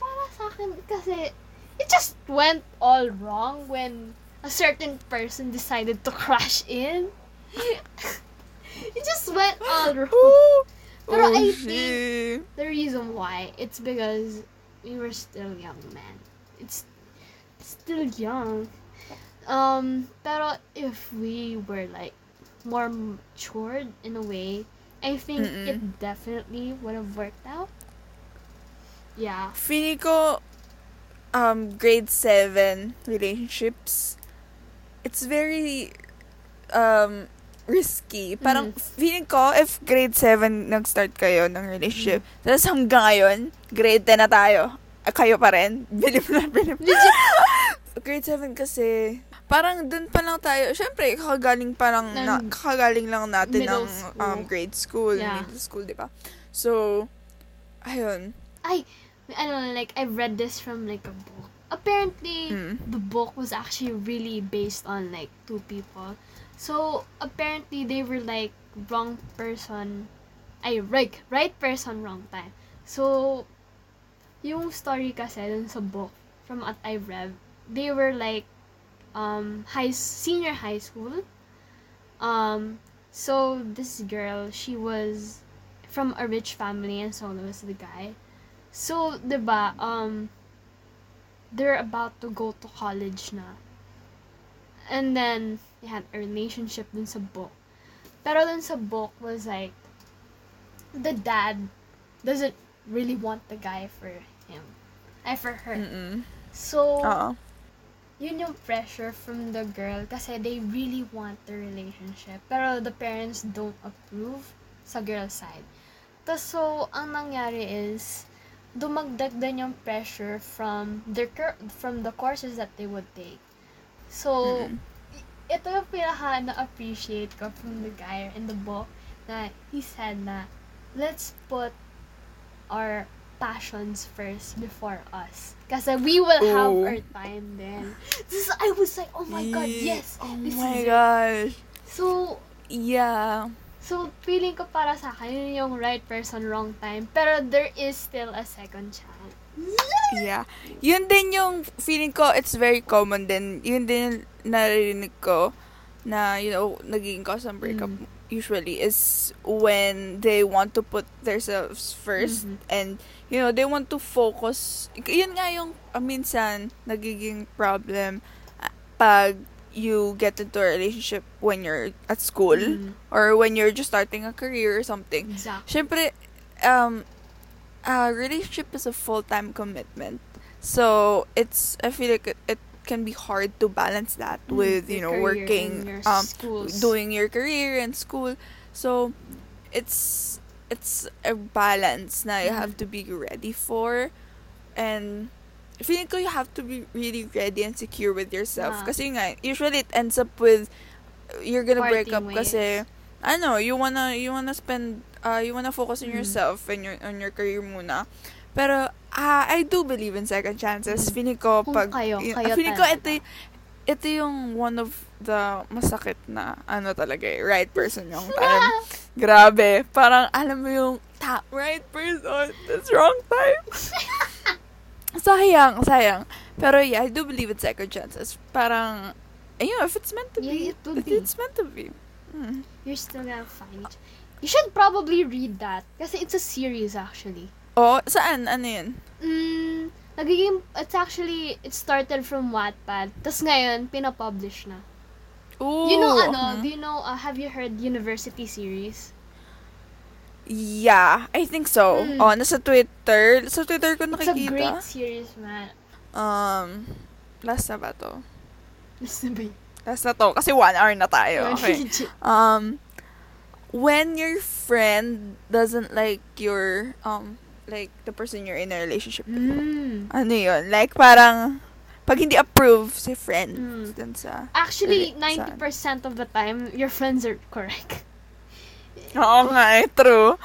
para sa akin kasi it just went all wrong when a certain person decided to crash in. [LAUGHS] it just went all wrong. Pero Oh, I shit. The reason why it's because we were still young, man. It's still young. Um, pero if we were like more matured in a way, I think Mm-mm. it definitely would have worked out. Yeah. Feeling ko, um, grade 7 relationships, it's very, um, risky. Parang, Mm. feeling ko, if grade 7 nag-start kayo ng relationship, tapos hanggang ngayon, grade 10 na tayo, kayo pa rin, [LAUGHS] bilib na bilib. [LAUGHS] grade 7 kasi, parang dun pa lang tayo, syempre, kakagaling pa lang, na, Ng kakagaling lang natin ng school. um, grade school, Yeah. middle school, di ba? So, ayun. I, I don't know, like, I've read this from, like, a book. Apparently, Mm. the book was actually really based on, like, two people. So, apparently, they were, like, wrong person. Ay, right, right person, wrong time. So, yung story kasi dun sa book, from what I read, they were, like, um, high, senior high school. Um, so, this girl, she was from a rich family, and so was the guy. So, 'di ba, um they're about to go to college na. And then they had a relationship dun sa book. Pero dun sa book was like the dad doesn't really want the guy for him. Ay, for her. Mm-mm. So, Oo. Yun yung pressure from the girl kasi they really want the relationship. Pero the parents don't approve sa girl side. Tapos, so, ang nangyari is, dumagdag din yung pressure from cur- from the courses that they would take. So, Mm-mm. ito yung pinaka na-appreciate ko from the guy in the book na he said na, let's put our passions first before us. Kasi we will have Ooh. our time then. This, I was like, oh my god, Ye- yes! Oh this my is it. gosh. So, Yeah. so, feeling ko para sa akin, yun yung right person, wrong time. Pero there is still a second chance. Yeah. Yun din yung feeling ko, it's very common din. Yun din yung narinig ko na, you know, naging cause ng breakup Mm. usually is when they want to put themselves first Mhm. and, you know, they want to focus. Yun nga yung uh, minsan nagiging problem uh, pag you get into a relationship when you're at school Mhm. or when you're just starting a career or something. Exactly. Siyempre, um, a relationship is a full-time commitment. So, it's, I feel like it, it can be hard to balance that with, you know, working, um, schools. doing your career and school. So, it's, it's a balance na you have to be ready for. And, feeling ko you have to be really ready and secure with yourself. Yeah. Kasi nga, usually it ends up with, you're gonna break up Parting kasi, ways. I know, you wanna, you wanna spend, uh, you wanna focus on Mm. yourself and your, on your career muna. Pero, ah, I do believe in second chances. Mm. Feeling ko, Kung pag, kayo, y- kayo feeling ko, ito, ito yung one of the masakit na, ano talaga eh, right person yung [LAUGHS] time. Grabe. Parang, alam mo yung, ta- right person, that's wrong time. [LAUGHS] sayang, sayang. Pero yeah, I do believe in second chances. Parang, you know, if it's meant to Yeah, be, it will if be. it's meant to be. Mm. You're still gonna find You should probably read that. Kasi it's a series, actually. Oh, saan? Ano yun? Mm, nagiging, it's actually, it started from Wattpad. Tapos ngayon, pinapublish na. Ooh. You know, ano, mhm. do you know, uh, have you heard University series? Yeah, I think so. Mm. Oh, nasa Twitter. Sa Twitter ko It's a nakikita. great series, man. Um, last na ba to? Listen ba yun? last na to, kasi one hour na tayo. [LAUGHS] Okay. [LAUGHS] Um, when your friend doesn't like your, um, like, the person you're in a relationship with, Mm. ano yun? Like, parang, pag hindi approve si friend, Mm. dun sa, Actually, Really, 90% of the time, your friends are correct. [LAUGHS] oo nga eh, true.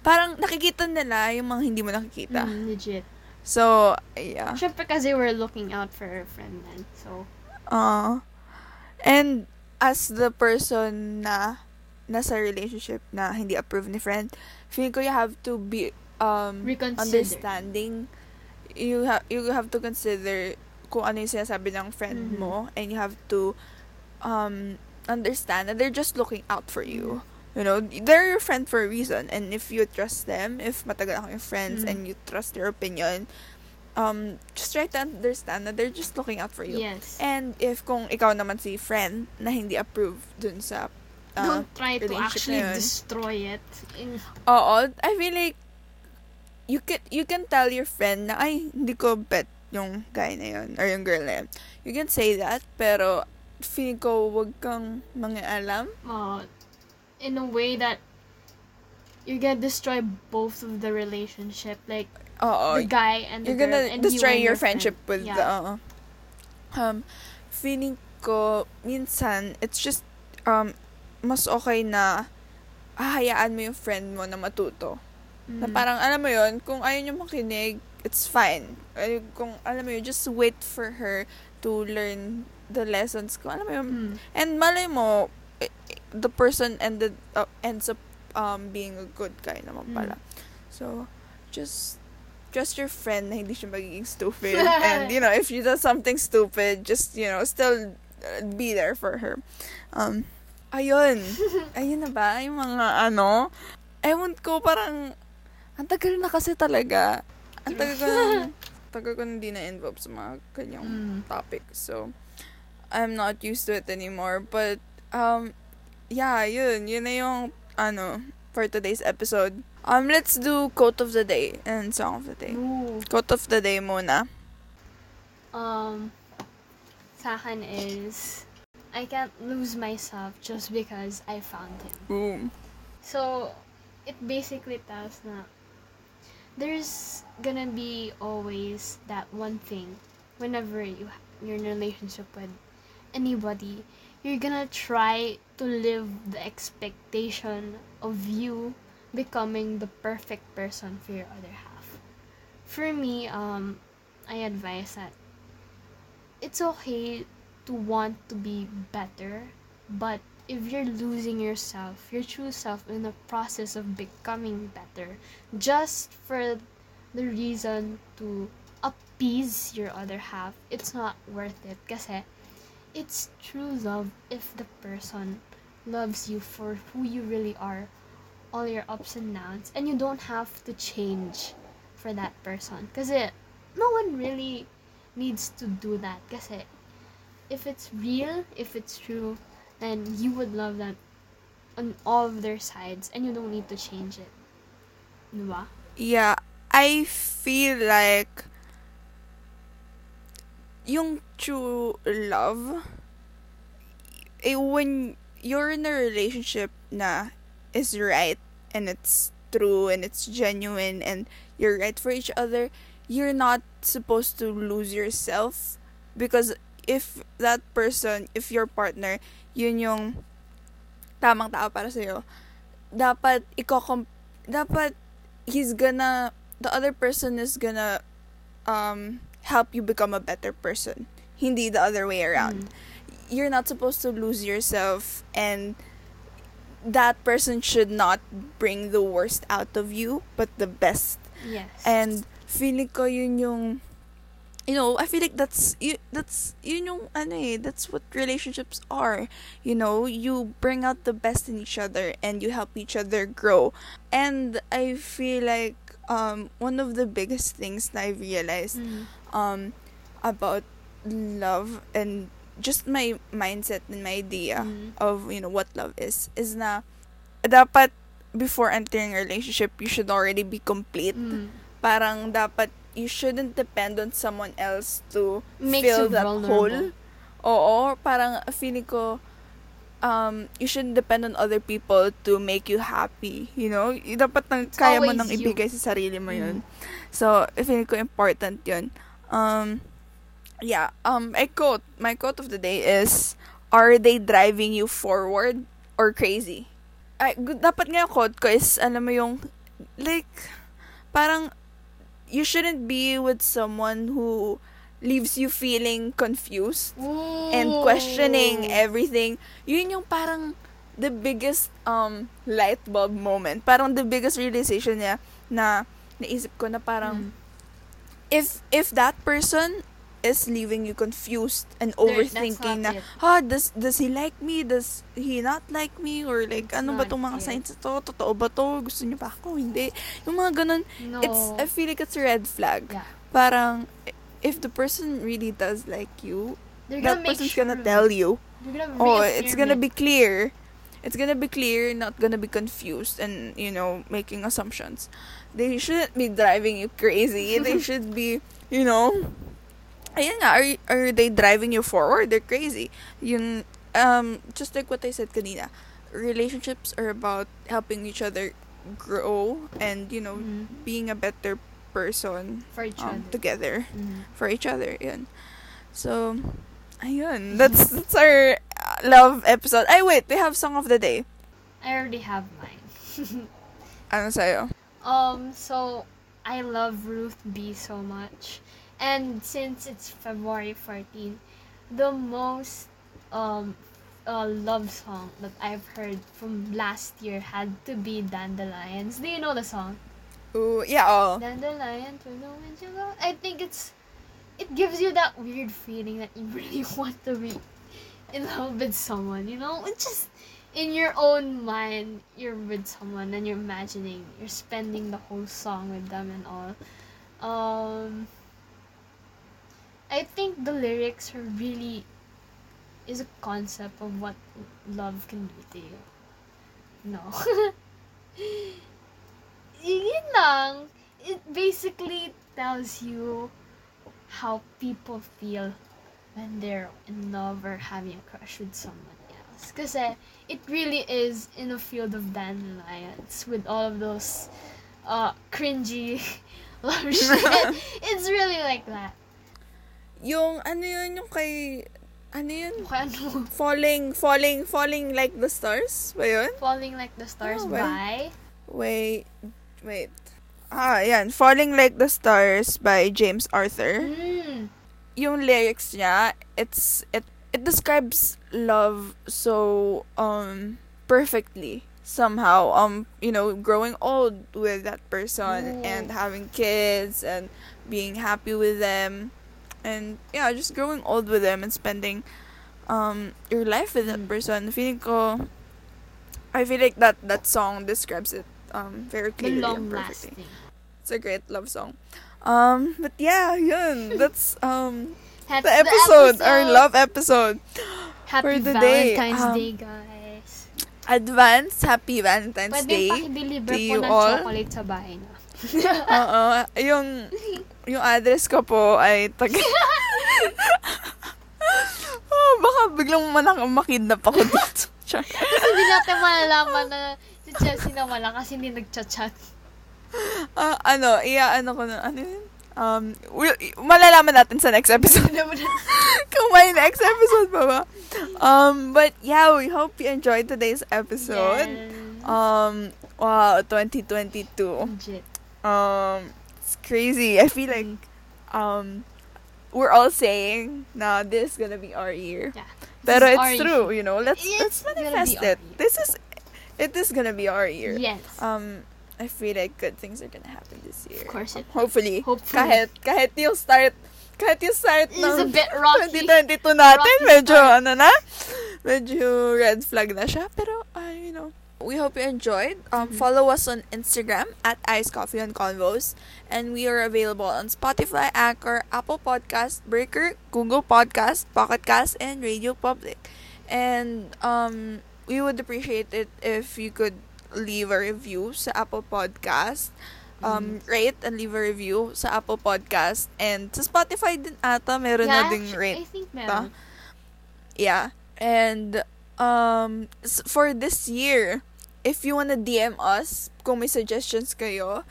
Parang nakikita nila yung mga hindi mo nakikita. Mm, legit. So, yeah. Siyempre kasi we're looking out for our friend then. So, Uh, and as the person na nasa relationship na hindi approve ni friend, feeling ko you have to be um Reconsider. understanding. You have you have to consider kung ano yung sinasabi ng friend Mhm. mo and you have to um understand that they're just looking out for you. You know, they're your friend for a reason and if you trust them, if matagal ako yung friends Mhm. and you trust their opinion, um just try to understand that they're just looking out for you. yes. And if kung ikaw naman si friend na hindi approve dun sa uh, Don't try to actually yun. destroy it. In, Oo, I feel like you can you can tell your friend na ay hindi ko bet yung guy na yun or yung girl na yun. You can say that pero feeling ko wag kang mangialam. uh, in a way that you're gonna destroy both of the relationship. Like, Oo. the guy and the You're girl. gonna and destroy you and your friendship friend. with yeah. the oo. um feeling ko minsan it's just um mas okay na hahayaan mo yung friend mo na matuto. Na Mm. parang, alam mo yon kung ayaw niyo makinig, it's fine. Ay, kung, alam mo yun, just wait for her to learn the lessons ko. Alam mo yun? Mm. And malay mo, the person ended up, ends up um, being a good guy naman Mm. pala. So, just trust your friend na hindi siya magiging stupid. [LAUGHS] and, you know, if she does something stupid, just, you know, still uh, be there for her. Um, ayun. [LAUGHS] ayun na ba? Yung mga ano? Ewan ko, parang, ang tagal na kasi talaga. Ang tagal ko na, [LAUGHS] tagal ko na hindi na-involve sa mga kanyang Mm. topic. So, I'm not used to it anymore. But, um, yeah, yun. Yun na yung, ano, for today's episode. Um, let's do quote of the day and song of the day. Ooh. Quote of the day muna. Um, sa akin is, I can't lose myself just because I found him. Boom. So, it basically tells na there's gonna be always that one thing whenever you you're in a relationship with anybody, you're gonna try to live the expectation of you becoming the perfect person for your other half. For me, um, I advise that it's okay to want to be better, but if you're losing yourself, your true self in the process of becoming better, just for the reason to appease your other half, it's not worth it. Kasi it's true love if the person loves you for who you really are, all your ups and downs, and you don't have to change for that person. Kasi no one really needs to do that. Kasi if it's real, if it's true, then you would love them on all of their sides and you don't need to change it. Diba? Yeah, I feel like yung true love, eh, when you're in a relationship na is right and it's true and it's genuine and you're right for each other, you're not supposed to lose yourself because if that person, if your partner, yun yung tamang tao para sa'yo, dapat iko dapat he's gonna the other person is gonna um help you become a better person hindi the other way around Mm. you're not supposed to lose yourself and that person should not bring the worst out of you but the best Yes. and feeling ko yun yung you know, I feel like that's you that's you know ano eh, that's what relationships are. You know, you bring out the best in each other and you help each other grow. And I feel like um one of the biggest things that I realized Mm. um about love and just my mindset and my idea Mm. of you know what love is is na dapat before entering a relationship you should already be complete Mm. parang dapat you shouldn't depend on someone else to Makes fill that vulnerable. hole oo, parang feeling ko, um, you shouldn't depend on other people to make you happy, you know? Dapat nang It's kaya mo nang you. ibigay sa sarili mo yun. Mm. So, feeling ko important yun. Um, yeah, um, my quote, my quote of the day is, are they driving you forward or crazy? Ay, dapat nga yung quote ko is, alam mo yung, like, parang, you shouldn't be with someone who leaves you feeling confused and questioning everything. Yun yung parang the biggest um light bulb moment. Parang the biggest realization niya na naisip ko na parang Mm. if if that person is leaving you confused and overthinking na not it. ha does does he like me? Does he not like me? Or like It's ano ba tong mga it. signs to? Totoo ba to? Gusto niyo ba ako? Hindi. Yung mga ganun No. it's I feel like it's a red flag. Yeah. parang if the person really does like you They're that gonna person's sure gonna tell you. gonna oh it's gonna be clear. It's gonna be clear not gonna be confused and you know making assumptions. They shouldn't be driving you crazy. They [LAUGHS] should be you know ayun nga are, are they driving you forward they're crazy yun um just like what I said kanina relationships are about helping each other grow and you know Mhm. being a better person for each um, other. together Mhm. for each other. Yun. So, ayun. That's, that's our uh, love episode. Ay, wait. We have song of the day. I already have mine. [LAUGHS] Ano sa'yo? Um, so I love Ruth B so much. And since it's February 14, the most um uh, love song that I've heard from last year had to be Dandelions. Do you know the song? Ooh, yeah, oh. Dandelion to know when you go. I think it's it gives you that weird feeling that you [LAUGHS] really want to be in love with someone, you know? It's just in your own mind, you're with someone and you're imagining, you're spending the whole song with them and all. Um, I think the lyrics are really is a concept of what love can do to you. No. [LAUGHS] Yun lang. It basically tells you how people feel when they're in love or having a crush with someone else. Kasi it really is in a field of dandelions with all of those uh, cringy [LAUGHS] love [LAUGHS] shit. It's really like that. Yung, ano yun, yung kay, ano yun? Ano, [LAUGHS] Falling, falling, falling like the stars? Ba yun? Falling Like the Stars Oh, by... Wait, wait. Ah, yan. Falling Like the Stars by James Arthur. Mm. yung lyrics niya, it's it it describes love so um perfectly somehow um you know growing old with that person Ooh. and having kids and being happy with them and yeah just growing old with them and spending um your life with that Mm. person feeling ko I feel like that that song describes it um very The clearly and perfectly. lasting. It's a great love song. Um, but yeah, yun. [LAUGHS] That's um That's the episode, our love episode. Happy for the day. Valentine's Um, Day, guys. Advance Happy Valentine's Pwede Day. to you all. chocolate sa bahay na. [LAUGHS] Oo. Yung yung address ko po ay tag [LAUGHS] Oh, baka biglang manak makidnap ako dito. [LAUGHS] Kasi hindi natin malalaman na si Chelsea na wala kasi hindi nagchat-chat. Ah, ano, iya ano ko na ano yun? Um, we'll, malalaman natin sa next episode. Kung may next episode pa ba. Um, but yeah, we hope you enjoyed today's episode. Yes. Um, wow, 2022. Legit. Um, it's crazy. I feel like, um, we're all saying, nah, this is gonna be our year. Yeah. Is it's our true, year. you know. Let's It's let's manifest it. This is, it is gonna be our year. Yes. Um, I feel like good things are gonna happen this year. Of course it Hopefully. Hopefully. Kahit, kahit yung start, kahit yung start It's a ng bit rocky. 2022 natin, Rocky medyo, start. ano na, medyo red flag na siya. Pero, uh, you know, we hope you enjoyed. Um, Mhm. Follow us on Instagram at Ice Coffee and Convos. And we are available on Spotify, Anchor, Apple Podcast, Breaker, Google Podcast, Pocket Cast, and Radio Public. And um, we would appreciate it if you could leave a review sa Apple Podcast. Um, rate and leave a review sa Apple Podcast. And sa Spotify din ata, meron na Yeah, ding rate. I think meron. Yeah. And um for this year, if you wanna DM us kung may suggestions kayo,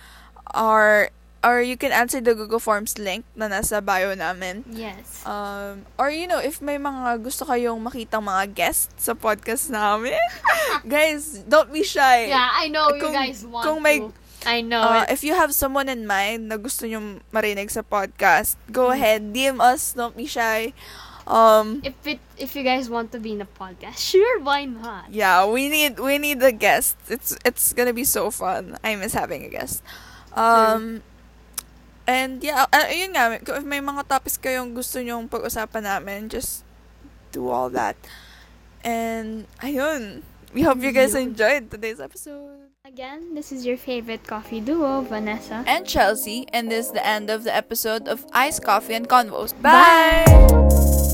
or or you can answer the Google Forms link na nasa bio namin. Yes. Um, or you know, if may mga gusto kayong makitang mga guests sa podcast namin, [LAUGHS] guys, don't be shy. Yeah, I know you Kung- guys want kung may- to. I know Uh, if you have someone in mind na gusto nyo marinig sa podcast, go Mm. ahead, DM us, don't be shy. Um, If it if you guys want to be in a podcast, [LAUGHS] sure, why not? yeah, we need we need a guest. It's it's gonna be so fun. I miss having a guest. Um, and yeah, uh, yun nga, if may mga topics kayong gusto nyong pag-usapan namin, just do all that. And ayun, we hope you guys enjoyed today's episode. Again, this is your favorite coffee duo, Vanessa. and Chelsea, and this is the end of the episode of Ice Coffee and Convos. Bye! Bye!